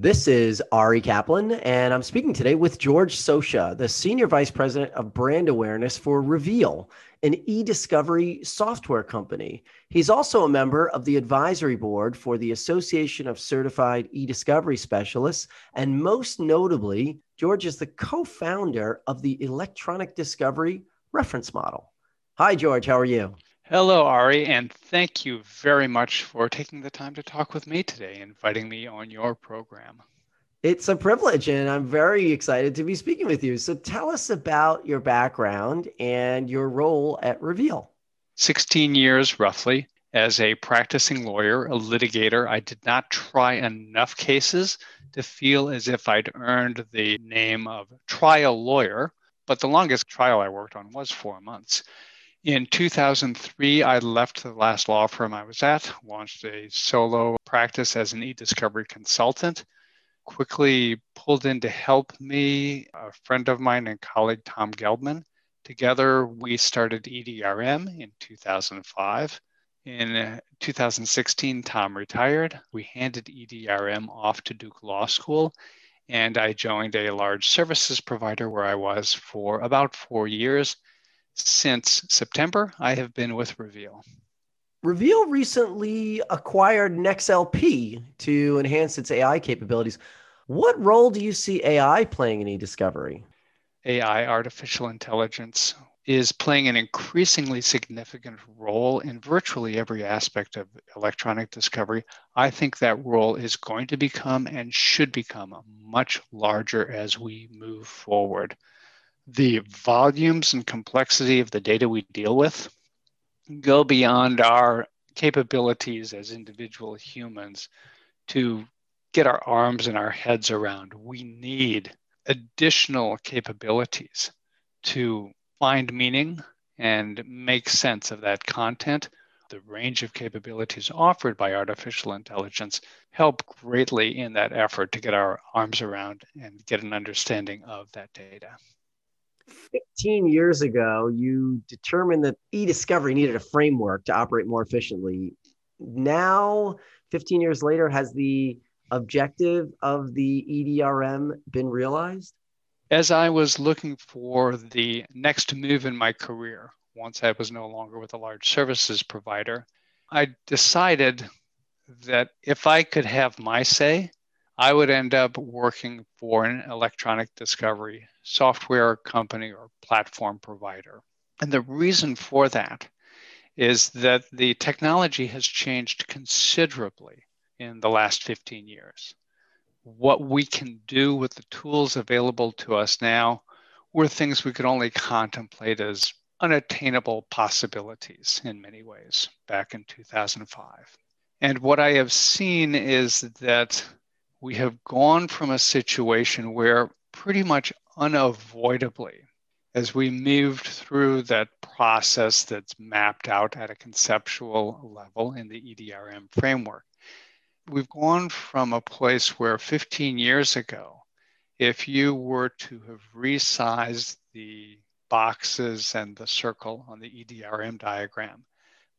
This is Ari Kaplan, and I'm speaking today with George Socha, the Senior Vice President of Brand Awareness for Reveal, an e discovery software company. He's also a member of the advisory board for the Association of Certified e discovery Specialists. And most notably, George is the co founder of the Electronic Discovery Reference Model. Hi, George. How are you? Hello, Ari, and thank you very much for taking the time to talk with me today, inviting me on your program. It's a privilege, and I'm very excited to be speaking with you. So, tell us about your background and your role at Reveal. 16 years roughly as a practicing lawyer, a litigator. I did not try enough cases to feel as if I'd earned the name of trial lawyer, but the longest trial I worked on was four months. In 2003, I left the last law firm I was at, launched a solo practice as an e discovery consultant quickly pulled in to help me a friend of mine and colleague, Tom Gelbmann. Together, we started EDRM in 2005. In uh, 2016, Tom retired. We handed EDRM off to Duke Law School, and I joined a large services provider where I was for about four years. Since September, I have been with Reveal. Reveal recently acquired NexLP to enhance its AI capabilities. What role do you see AI playing in e-discovery? AI, artificial intelligence, is playing an increasingly significant role in virtually every aspect of electronic discovery. I think that role is going to become and should become much larger as we move forward. The volumes and complexity of the data we deal with go beyond our capabilities as individual humans to get our arms and our heads around. We need additional capabilities to find meaning and make sense of that content. The range of capabilities offered by artificial intelligence help greatly in that effort to get our arms around and get an understanding of that data. 15 years ago, you determined that e discovery needed a framework to operate more efficiently. Now, 15 years later, has the objective of the EDRM been realized? As I was looking for the next move in my career, once I was no longer with a large services provider, I decided that if I could have my say, I would end up working for an electronic discovery software company or platform provider. And the reason for that is that the technology has changed considerably in the last 15 years. What we can do with the tools available to us now were things we could only contemplate as unattainable possibilities in many ways back in 2005. And what I have seen is that we have gone from a situation where pretty much unavoidably, as we moved through that process that's mapped out at a conceptual level in the EDRM framework, we've gone from a place where 15 years ago, if you were to have resized the boxes and the circle on the EDRM diagram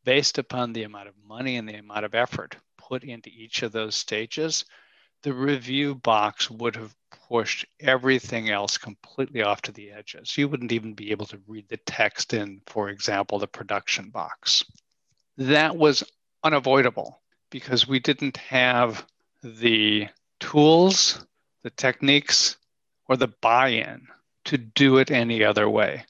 based upon the amount of money and the amount of effort put into each of those stages, the review box would have pushed everything else completely off to the edges. You wouldn't even be able to read the text in, for example, the production box. That was unavoidable because we didn't have the tools, the techniques, or the buy in to do it any other way.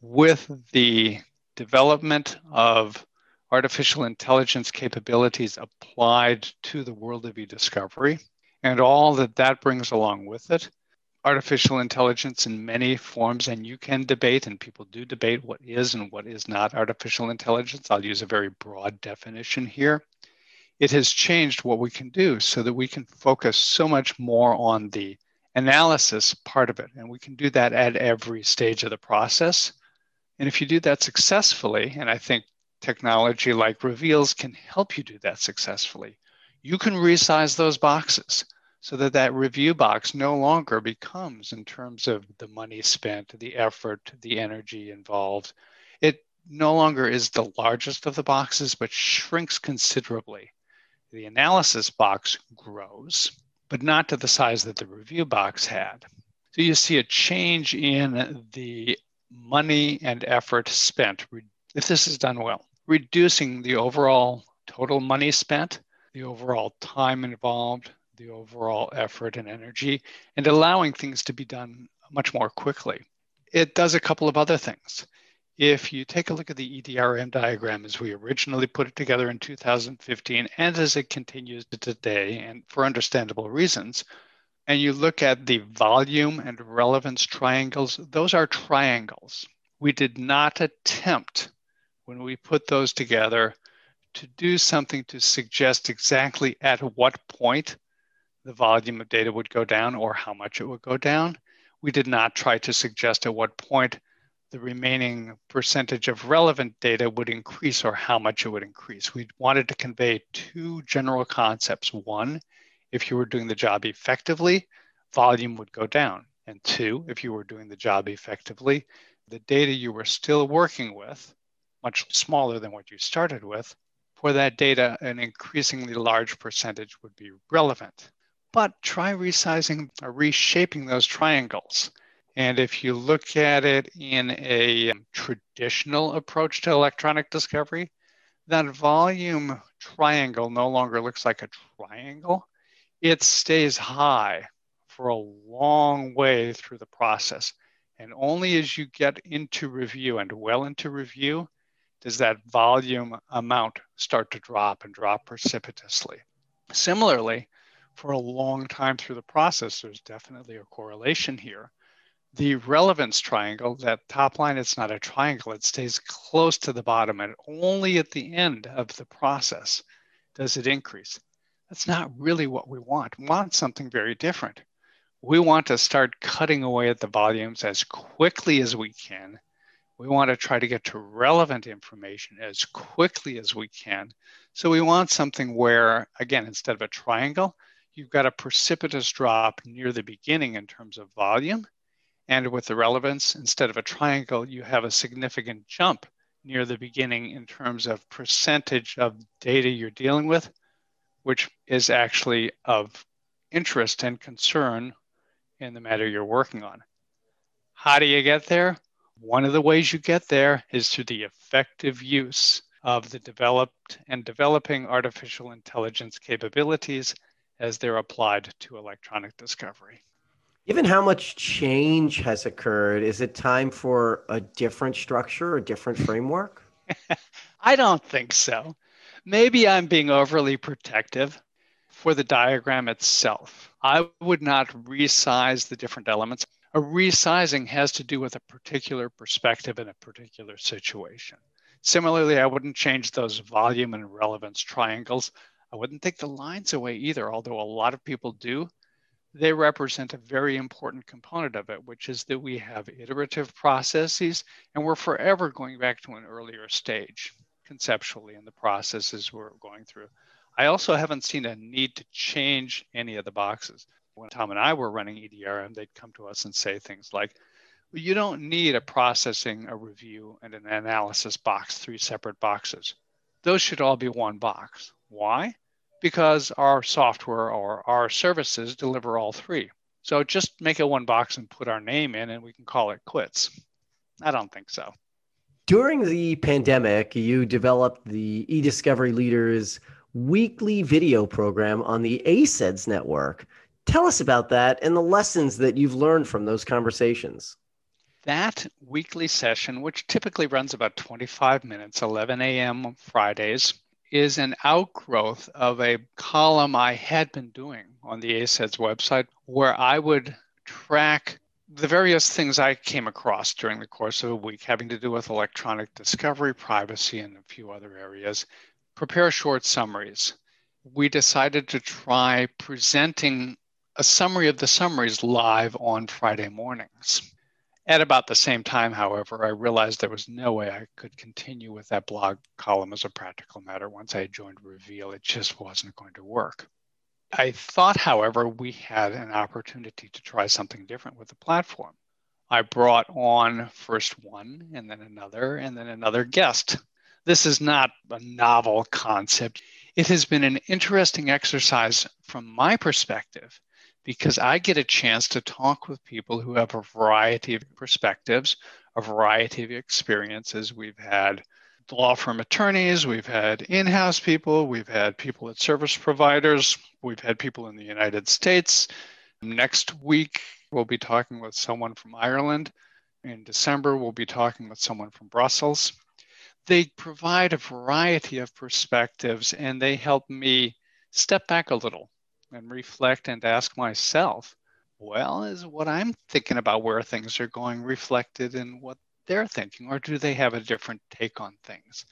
With the development of artificial intelligence capabilities applied to the world of e discovery and all that that brings along with it, artificial intelligence in many forms, and you can debate, and people do debate what is and what is not artificial intelligence. I'll use a very broad definition here it has changed what we can do so that we can focus so much more on the analysis part of it. And we can do that at every stage of the process. And if you do that successfully, and I think technology like Reveals can help you do that successfully, you can resize those boxes so that that review box no longer becomes in terms of the money spent the effort the energy involved it no longer is the largest of the boxes but shrinks considerably. The analysis box grows but not to the size that the review box had. So you see a change in the money and effort spent. If this is done well reducing the overall total money spent the overall time involved the overall effort and energy and allowing things to be done much more quickly. It does a couple of other things. If you take a look at the EDRM diagram as we originally put it together in 2015 and as it continues to today, and for understandable reasons, and you look at the volume and relevance triangles, those are triangles. We did not attempt when we put those together to do something to suggest exactly at what point the volume of data would go down or how much it would go down. We did not try to suggest at what point the remaining percentage of relevant data would increase or how much it would increase. We wanted to convey two general concepts. One, if you were doing the job effectively, volume would go down. And two, if you were doing the job effectively, the data you were still working with, much smaller than what you started with, for that data, an increasingly large percentage would be relevant but try resizing or reshaping those triangles. And if you look at it in a um, traditional approach to electronic discovery, that volume triangle no longer looks like a triangle. It stays high for a long way through the process. And only as you get into review and well into review does that volume amount start to drop and drop precipitously. Similarly, for a long time through the process, there's definitely a correlation here. The relevance triangle, that top line, it's not a triangle, it stays close to the bottom, and only at the end of the process does it increase. That's not really what we want. We want something very different. We want to start cutting away at the volumes as quickly as we can. We want to try to get to relevant information as quickly as we can. So we want something where, again, instead of a triangle, you've got a precipitous drop near the beginning in terms of volume. And with the relevance, instead of a triangle, you have a significant jump near the beginning in terms of percentage of data you're dealing with, which is actually of interest and concern in the matter you're working on. How do you get there? One of the ways you get there is through the effective use of the developed and developing artificial intelligence capabilities as they're applied to electronic discovery. Given how much change has occurred, is it time for a different structure, a different framework? I don't think so. Maybe I'm being overly protective for the diagram itself. I would not resize the different elements. A resizing has to do with a particular perspective in a particular situation. Similarly, I wouldn't change those volume and relevance triangles. I wouldn't take the lines away either, although a lot of people do. They represent a very important component of it, which is that we have iterative processes and we're forever going back to an earlier stage conceptually in the processes we're going through. I also haven't seen a need to change any of the boxes. When Tom and I were running EDRM, they'd come to us and say things like, well, you don't need a processing, a review, and an analysis box, three separate boxes. Those should all be one box. Why? Because our software or our services deliver all three. So just make it one box and put our name in and we can call it quits. I don't think so. During the pandemic, you developed the eDiscovery Leaders weekly video program on the ACEDS network. Tell us about that and the lessons that you've learned from those conversations. That weekly session, which typically runs about 25 minutes, 11 a.m. Fridays, is an outgrowth of a column I had been doing on the ACEDS website where I would track the various things I came across during the course of a week having to do with electronic discovery, privacy, and a few other areas, prepare short summaries. We decided to try presenting a summary of the summaries live on Friday mornings. At about the same time, however, I realized there was no way I could continue with that blog column as a practical matter. Once I joined Reveal, it just wasn't going to work. I thought, however, we had an opportunity to try something different with the platform. I brought on first one and then another and then another guest. This is not a novel concept. It has been an interesting exercise from my perspective because I get a chance to talk with people who have a variety of perspectives, a variety of experiences. We've had law firm attorneys, we've had in house people, we've had people at service providers, we've had people in the United States. Next week, we'll be talking with someone from Ireland. In December, we'll be talking with someone from Brussels. They provide a variety of perspectives and they help me step back a little and reflect and ask myself, well, is what I'm thinking about where things are going reflected in what they're thinking, or do they have a different take on things?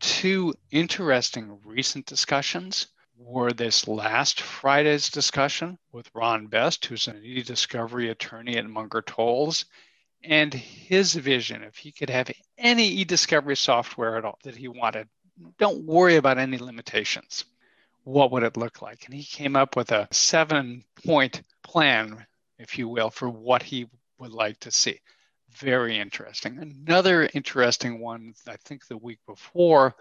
Two interesting recent discussions were this last Friday's discussion with Ron Best, who's an e-discovery attorney at Munger Tolles, and his vision if he could have any e-discovery software at all that he wanted. Don't worry about any limitations. What would it look like? And he came up with a seven point plan, if you will, for what he would like to see. Very interesting. Another interesting one, I think the week before,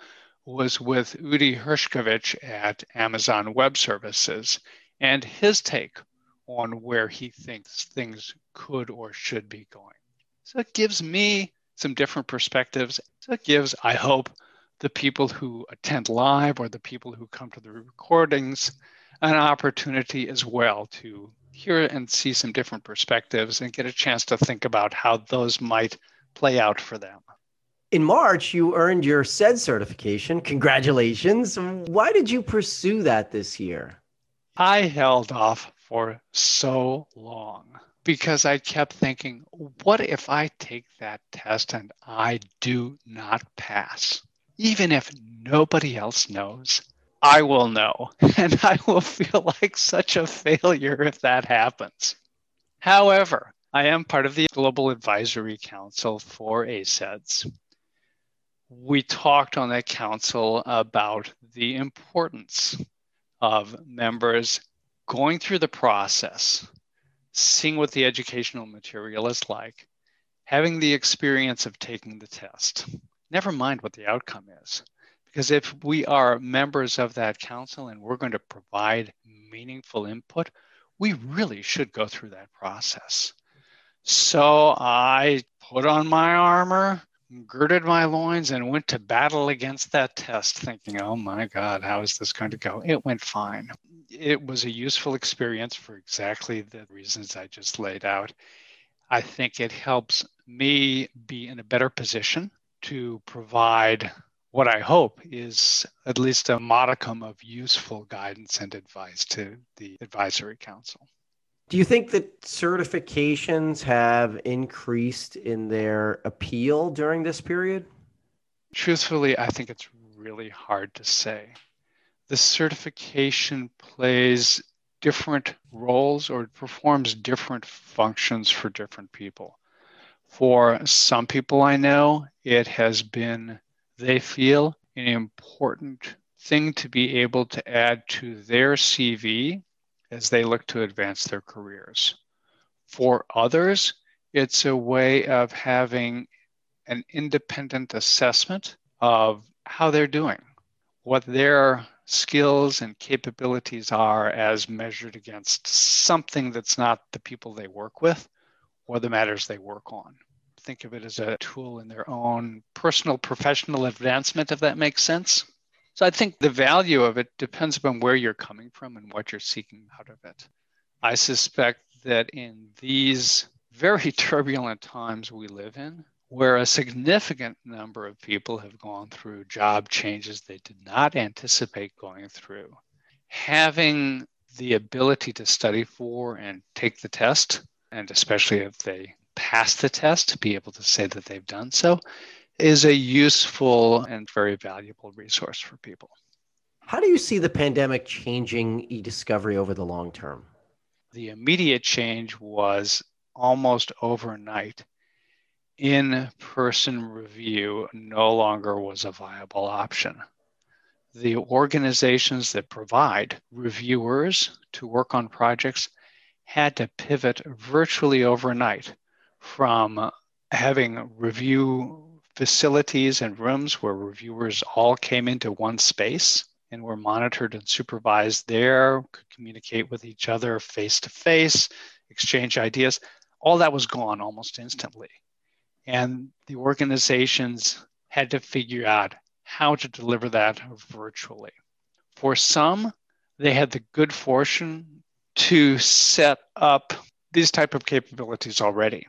was with Udi Hershkovich at Amazon Web Services and his take on where he thinks things could or should be going. So it gives me some different perspectives. So it gives, I hope, the people who attend live or the people who come to the recordings an opportunity as well to hear and see some different perspectives and get a chance to think about how those might play out for them. In March, you earned your CEDS certification. Congratulations. Why did you pursue that this year? I held off for so long because I kept thinking, what if I take that test and I do not pass? Even if nobody else knows, I will know. And I will feel like such a failure if that happens. However, I am part of the Global Advisory Council for ACEDS we talked on that council about the importance of members going through the process, seeing what the educational material is like, having the experience of taking the test. Never mind what the outcome is. Because if we are members of that council and we're going to provide meaningful input, we really should go through that process. So I put on my armor, girded my loins and went to battle against that test, thinking, oh my God, how is this going to go? It went fine. It was a useful experience for exactly the reasons I just laid out. I think it helps me be in a better position to provide what I hope is at least a modicum of useful guidance and advice to the advisory council. Do you think that certifications have increased in their appeal during this period? Truthfully, I think it's really hard to say. The certification plays different roles or performs different functions for different people. For some people I know, it has been, they feel, an important thing to be able to add to their CV as they look to advance their careers. For others, it's a way of having an independent assessment of how they're doing, what their skills and capabilities are as measured against something that's not the people they work with or the matters they work on. Think of it as a tool in their own personal professional advancement, if that makes sense. So I think the value of it depends upon where you're coming from and what you're seeking out of it. I suspect that in these very turbulent times we live in, where a significant number of people have gone through job changes they did not anticipate going through, having the ability to study for and take the test, and especially if they pass the test, to be able to say that they've done so, is a useful and very valuable resource for people. How do you see the pandemic changing e discovery over the long term? The immediate change was almost overnight. In person review no longer was a viable option. the organizations that provide reviewers to work on projects had to pivot virtually overnight from having review facilities and rooms where reviewers all came into one space and were monitored and supervised there, could communicate with each other face to face, exchange ideas. All that was gone almost instantly. And the organizations had to figure out how to deliver that virtually. For some, they had the good fortune to set up these type of capabilities already.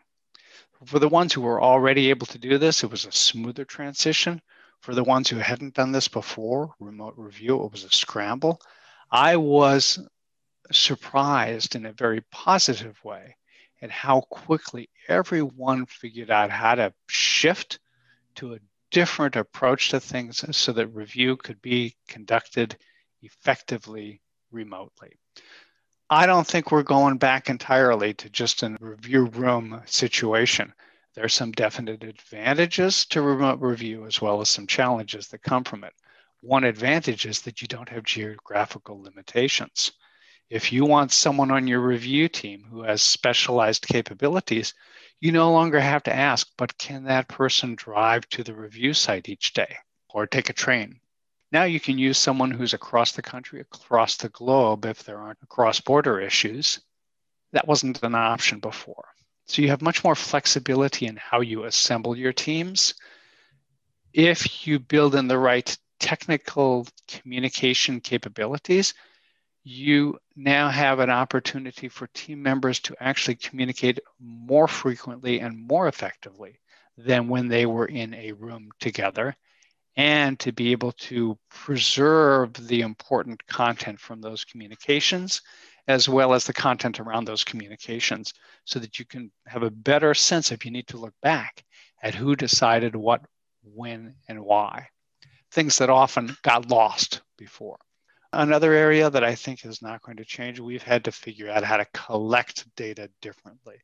For the ones who were already able to do this, it was a smoother transition. For the ones who hadn't done this before, remote review, it was a scramble. I was surprised in a very positive way at how quickly everyone figured out how to shift to a different approach to things so that review could be conducted effectively remotely. I don't think we're going back entirely to just a review room situation. There are some definite advantages to remote review as well as some challenges that come from it. One advantage is that you don't have geographical limitations. If you want someone on your review team who has specialized capabilities, you no longer have to ask, but can that person drive to the review site each day or take a train? Now you can use someone who's across the country, across the globe, if there aren't cross border issues. That wasn't an option before. So you have much more flexibility in how you assemble your teams. If you build in the right technical communication capabilities, you now have an opportunity for team members to actually communicate more frequently and more effectively than when they were in a room together and to be able to preserve the important content from those communications as well as the content around those communications so that you can have a better sense if you need to look back at who decided what, when, and why. Things that often got lost before. Another area that I think is not going to change, we've had to figure out how to collect data differently.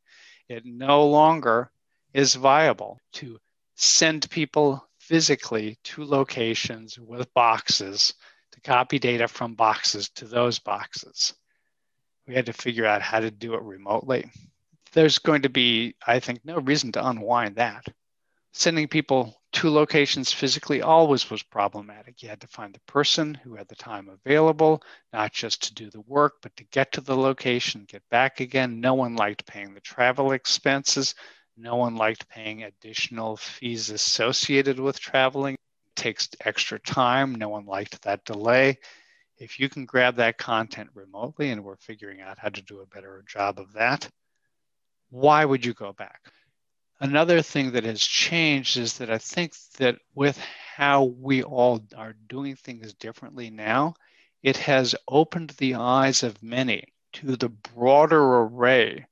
It no longer is viable to send people physically to locations with boxes to copy data from boxes to those boxes. We had to figure out how to do it remotely. There's going to be, I think, no reason to unwind that. Sending people to locations physically always was problematic. You had to find the person who had the time available, not just to do the work, but to get to the location, get back again. No one liked paying the travel expenses. No one liked paying additional fees associated with traveling. It takes extra time. No one liked that delay. If you can grab that content remotely, and we're figuring out how to do a better job of that, why would you go back? Another thing that has changed is that I think that with how we all are doing things differently now, it has opened the eyes of many to the broader array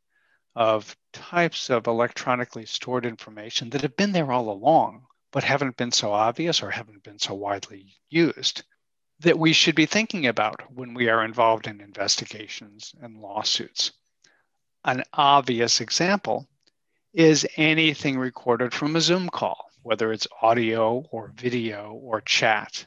of types of electronically stored information that have been there all along, but haven't been so obvious or haven't been so widely used that we should be thinking about when we are involved in investigations and lawsuits. An obvious example is anything recorded from a Zoom call, whether it's audio or video or chat.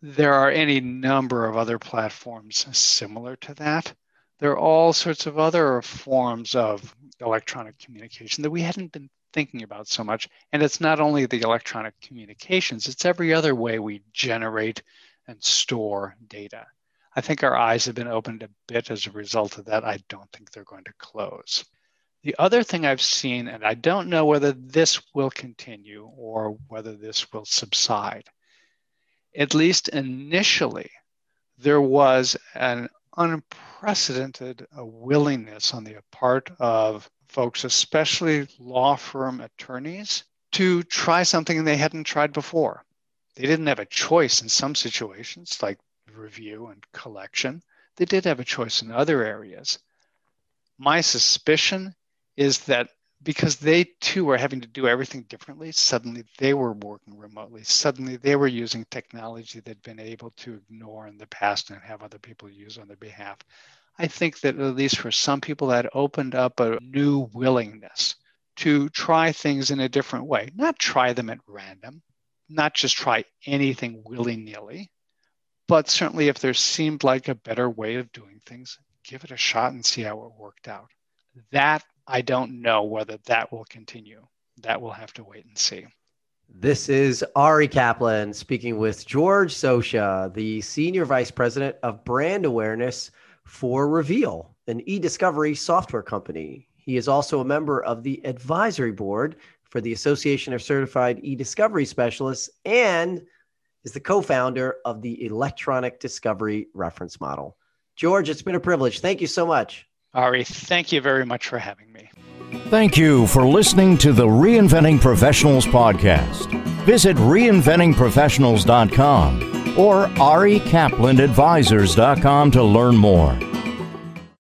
There are any number of other platforms similar to that there are all sorts of other forms of electronic communication that we hadn't been thinking about so much. And it's not only the electronic communications, it's every other way we generate and store data. I think our eyes have been opened a bit as a result of that. I don't think they're going to close. The other thing I've seen, and I don't know whether this will continue or whether this will subside, at least initially, there was an unprecedented uh, willingness on the part of folks, especially law firm attorneys, to try something they hadn't tried before. They didn't have a choice in some situations, like review and collection. They did have a choice in other areas. My suspicion is that because they too were having to do everything differently. Suddenly they were working remotely. Suddenly they were using technology they'd been able to ignore in the past and have other people use on their behalf. I think that at least for some people, that opened up a new willingness to try things in a different way, not try them at random, not just try anything willy nilly, But certainly, if there seemed like a better way of doing things, give it a shot and see how it worked out. That I don't know whether that will continue. That we'll have to wait and see. This is Ari Kaplan speaking with George Socha, the Senior Vice President of Brand Awareness for Reveal, an e discovery software company. He is also a member of the advisory board for the Association of Certified e Discovery Specialists and is the co founder of the Electronic Discovery Reference Model. George, it's been a privilege. Thank you so much. Ari, thank you very much for having me. Thank you for listening to the Reinventing Professionals podcast. Visit reinventingprofessionals.com or arikaplanadvisors.com to learn more.